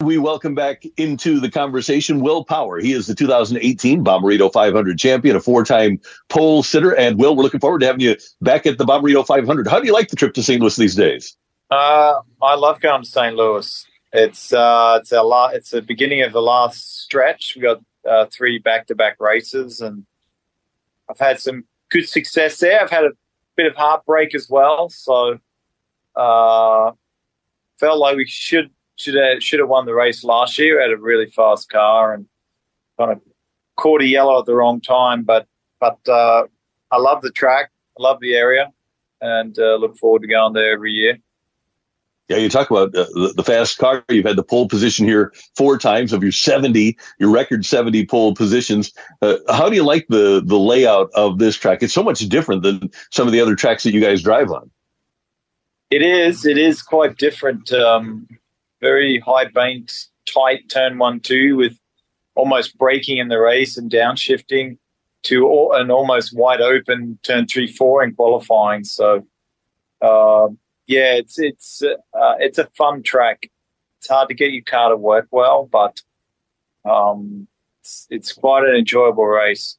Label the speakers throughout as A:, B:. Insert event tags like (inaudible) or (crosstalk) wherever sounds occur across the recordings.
A: We welcome back into the conversation Will Power. He is the 2018 Bommarito 500 champion, a four-time pole sitter. And Will, we're looking forward to having you back at the Bommarito 500. How do you like the trip to St. Louis these days?
B: Uh, I love going to St. Louis. It's uh, it's a lot. It's the beginning of the last stretch. We got uh, three back-to-back races, and I've had some good success there. I've had a bit of heartbreak as well. So, uh, felt like we should should have should have won the race last year. Had a really fast car and kind of caught a yellow at the wrong time. But but uh, I love the track. I love the area, and uh, look forward to going there every year.
A: Yeah, you talk about uh, the, the, fast car. You've had the pole position here four times of your 70, your record 70 pole positions. Uh, how do you like the the layout of this track? It's so much different than some of the other tracks that you guys drive on.
B: It is. It is quite different. Um, very high banked, tight turn one two with almost braking in the race and downshifting to all, an almost wide open turn three four in qualifying. So uh, yeah, it's it's uh, it's a fun track. It's hard to get your car to work well, but um, it's, it's quite an enjoyable race.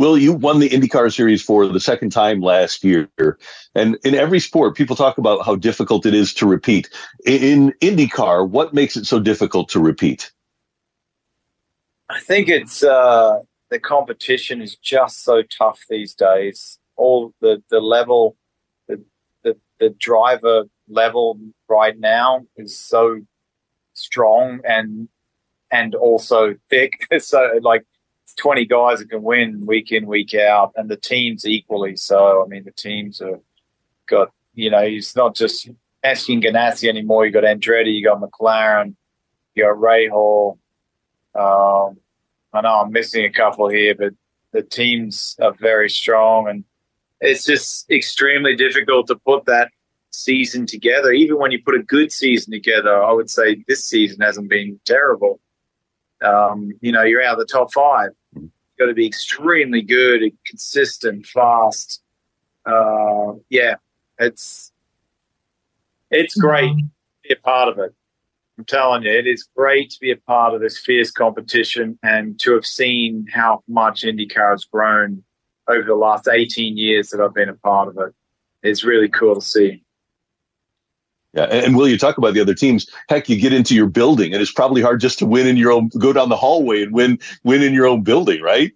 A: Will, you won the IndyCar series for the second time last year. And in every sport, people talk about how difficult it is to repeat. In IndyCar, what makes it so difficult to repeat?
B: I think it's uh, the competition is just so tough these days. All the, the level, the, the, the driver level right now is so strong and and also thick. (laughs) So like 20 guys that can win week in, week out, and the teams equally so. I mean, the teams have got, you know, it's not just Ashton Ganassi anymore. You got Andretti, you got McLaren, you got Rahal. Um, I know I'm missing a couple here, but the teams are very strong, and it's just extremely difficult to put that season together. Even when you put a good season together, I would say this season hasn't been terrible. Um, you know, you're out of the top five got to be extremely good, consistent, fast. Uh, yeah, it's it's great to be a part of it. I'm telling you, it is great to be a part of this fierce competition and to have seen how much IndyCar has grown over the last 18 years that I've been a part of it. It's really cool to see.
A: Yeah, and will you talk about the other teams? Heck, you get into your building, and it's probably hard just to win in your own. Go down the hallway and win win in your own building, right?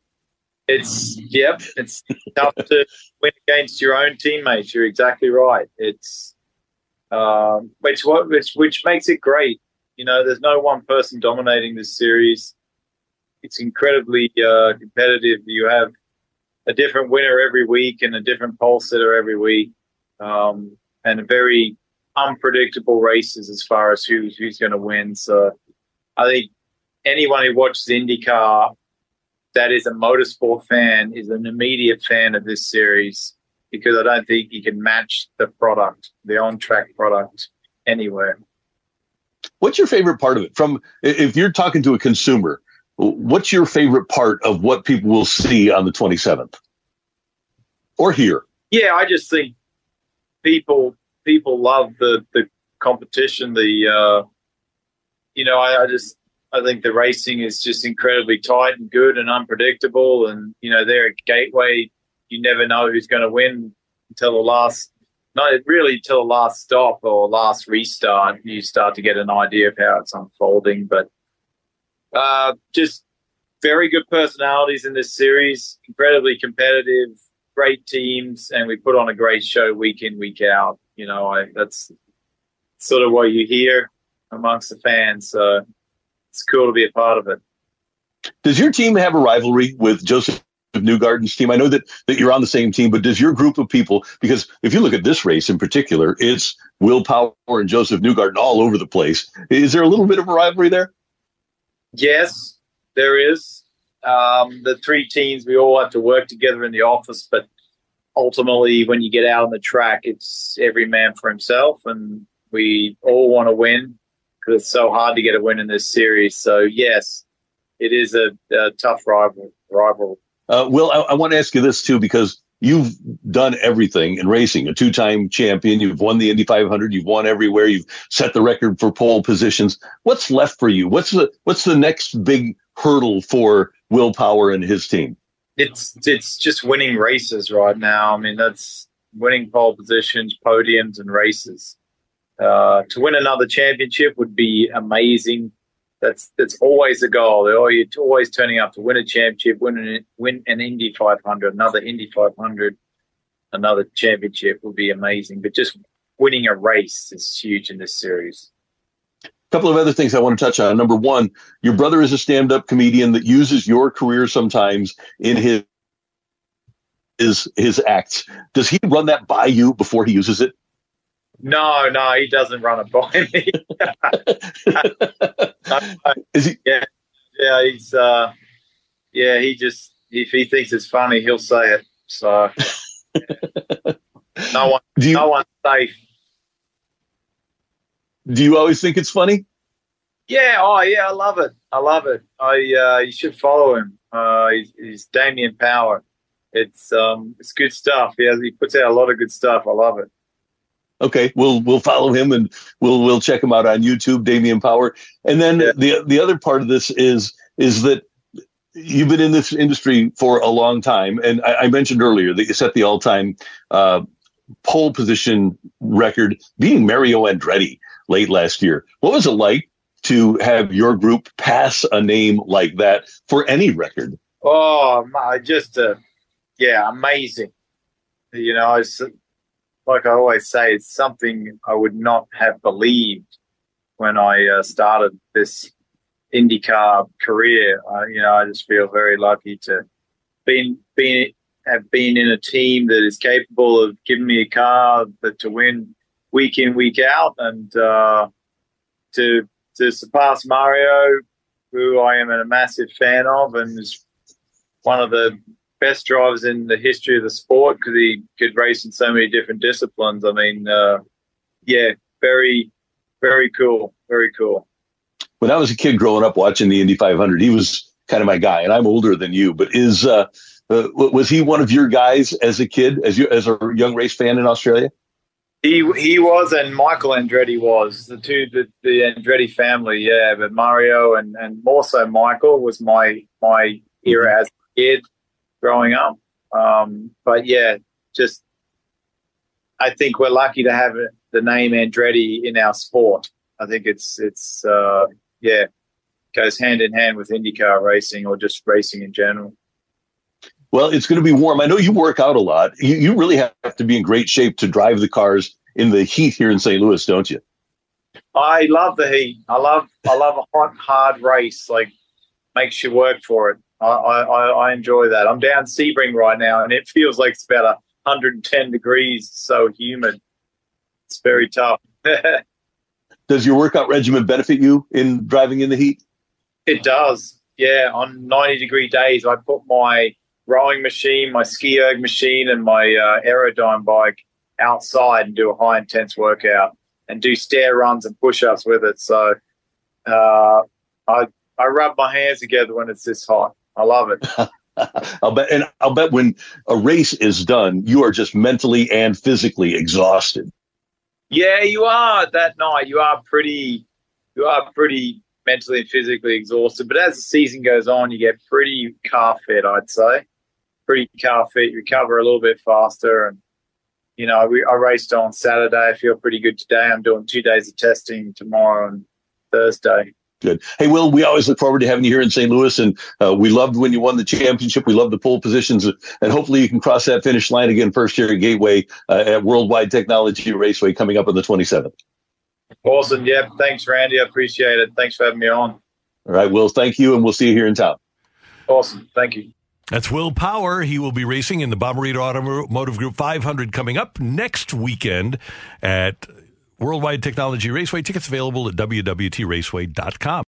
B: It's yep. It's tough (laughs) to win against your own teammates. You're exactly right. It's um, which what which which makes it great. You know, there's no one person dominating this series. It's incredibly uh, competitive. You have a different winner every week and a different pole sitter every week, um, and a very unpredictable races as far as who's who's going to win. So I think anyone who watches IndyCar that is a motorsport fan is an immediate fan of this series because I don't think you can match the product, the on-track product, anywhere.
A: What's your favorite part of it? From if you're talking to a consumer, what's your favorite part of what people will see on the 27th or here?
B: Yeah, I just think people people love the the competition. The uh, you know, I, I just I think the racing is just incredibly tight and good and unpredictable. And you know, they're a gateway. You never know who's going to win until the last. No, really, until the last stop or last restart, you start to get an idea of how it's unfolding. But uh, just very good personalities in this series, incredibly competitive, great teams, and we put on a great show week in, week out. You know, I, that's sort of what you hear. amongst the fans. So it's cool to be a part of it.
A: Does your team have a rivalry with Josef Newgarden's team? I know that that you're on the same team, but does your group of people? Because if you look at this race in particular, it's Will Power and Josef Newgarden all over the place. Is there a little bit of a rivalry there?
B: Yes, there is. Um, the three teams we all have to work together in the office, but ultimately, when you get out on the track, it's every man for himself, and we all want to win because it's so hard to get a win in this series. So yes, it is a, a tough rival. Rival.
A: Uh, Will, I, I want to ask you this too because you've done everything in racing. A two-time champion. You've won the Indy 500. You've won everywhere. You've set the record for pole positions. What's left for you? What's the What's the next big hurdle for Will Power and his team?
B: It's it's just winning races right now. I mean, that's winning pole positions, podiums, and races. Uh, to win another championship would be amazing. That's that's always a goal. You're always turning up to win a championship, win an, win an Indy 500, another Indy 500, another championship would be amazing. But just winning a race is huge in this series.
A: Couple of other things I want to touch on. Number one, your brother is a stand-up comedian that uses your career sometimes in his his his acts. Does he run that by you before he uses it?
B: No, no, he doesn't run it by me. (laughs)
A: Is he?
B: Yeah, yeah, he's uh, yeah, he just if he thinks it's funny, he'll say it. So (laughs) no one,
A: you,
B: no one's safe.
A: Do you always think it's funny?
B: Yeah, oh yeah, I love it. I love it. I uh, you should follow him. Uh, he's, he's Damien Power. It's um, it's good stuff. He has, he puts out a lot of good stuff. I love it.
A: Okay, we'll we'll follow him and we'll we'll check him out on YouTube, Damien Power. And then
B: Yeah.
A: the the other part of this is is that you've been in this industry for a long time, and I, I mentioned earlier that you set the all time uh, pole position record, being Mario Andretti late last year. What was it like to have your group pass a name like that for any record?
B: Oh, my, just uh, yeah, amazing. You know, it's like I always say, it's something I would not have believed when I uh, started this IndyCar career. You know, I just feel very lucky to been been have been in a team that is capable of giving me a car that to win week in week out and uh, to to surpass Mario, who I am a massive fan of, and is one of the best drivers in the history of the sport because he could race in so many different disciplines. I mean, uh, yeah, very, very cool, very cool.
A: when I was a kid growing up watching the Indy 500, he was kind of my guy, and I'm older than you. But is uh, uh, was he one of your guys as a kid, as you as a young race fan in Australia?
B: He he was, and Michael Andretti was the two the, the Andretti family, yeah. But Mario and and more so Michael was my my era as a kid growing up. Um, but yeah, just I think we're lucky to have the name Andretti in our sport. I think it's it's uh, yeah goes hand in hand with IndyCar racing or just racing in general.
A: Well, it's going to be warm. I know you work out a lot. You, you really have to be in great shape to drive the cars in the heat here in St. Louis, don't you?
B: I love the heat. I love I love a hot, hard race. Like makes you work for it. I I, I enjoy that. I'm down Sebring right now, and it feels like it's about 110 degrees. So humid. It's very tough. (laughs)
A: Does your workout regimen benefit you in driving in the heat?
B: It does. Yeah, on 90 degree days, I put my rowing machine, my ski erg machine, and my uh, Airdyne bike outside and do a high intense workout and do stair runs and push ups with it. So uh, I I rub my hands together when it's this hot. I love it. (laughs)
A: I'll bet, and I'll bet when a race is done, you are just mentally and physically exhausted.
B: Yeah, you are that night. You are pretty, you are pretty mentally and physically exhausted. But as the season goes on, you get pretty car fit. I'd say pretty car fit. Recover a little bit faster, and you know, we, I raced on Saturday. I feel pretty good today. I'm doing two days of testing tomorrow and Thursday.
A: Good. Hey, Will, we always look forward to having you here in St. Louis, and uh, we loved when you won the championship. We love the pole positions, and hopefully you can cross that finish line again first year at Gateway uh, at Worldwide Technology Raceway coming up on the 27th.
B: Awesome. Yeah. Thanks, Randy. I appreciate it. Thanks for having me on.
C: All right, Will. Thank you, and we'll see you here in town.
B: Awesome. Thank you.
A: That's Will Power. He will be racing in the Bommarito Automotive Group 500 coming up next weekend at Worldwide Technology Raceway. Tickets available at www.raceway.com.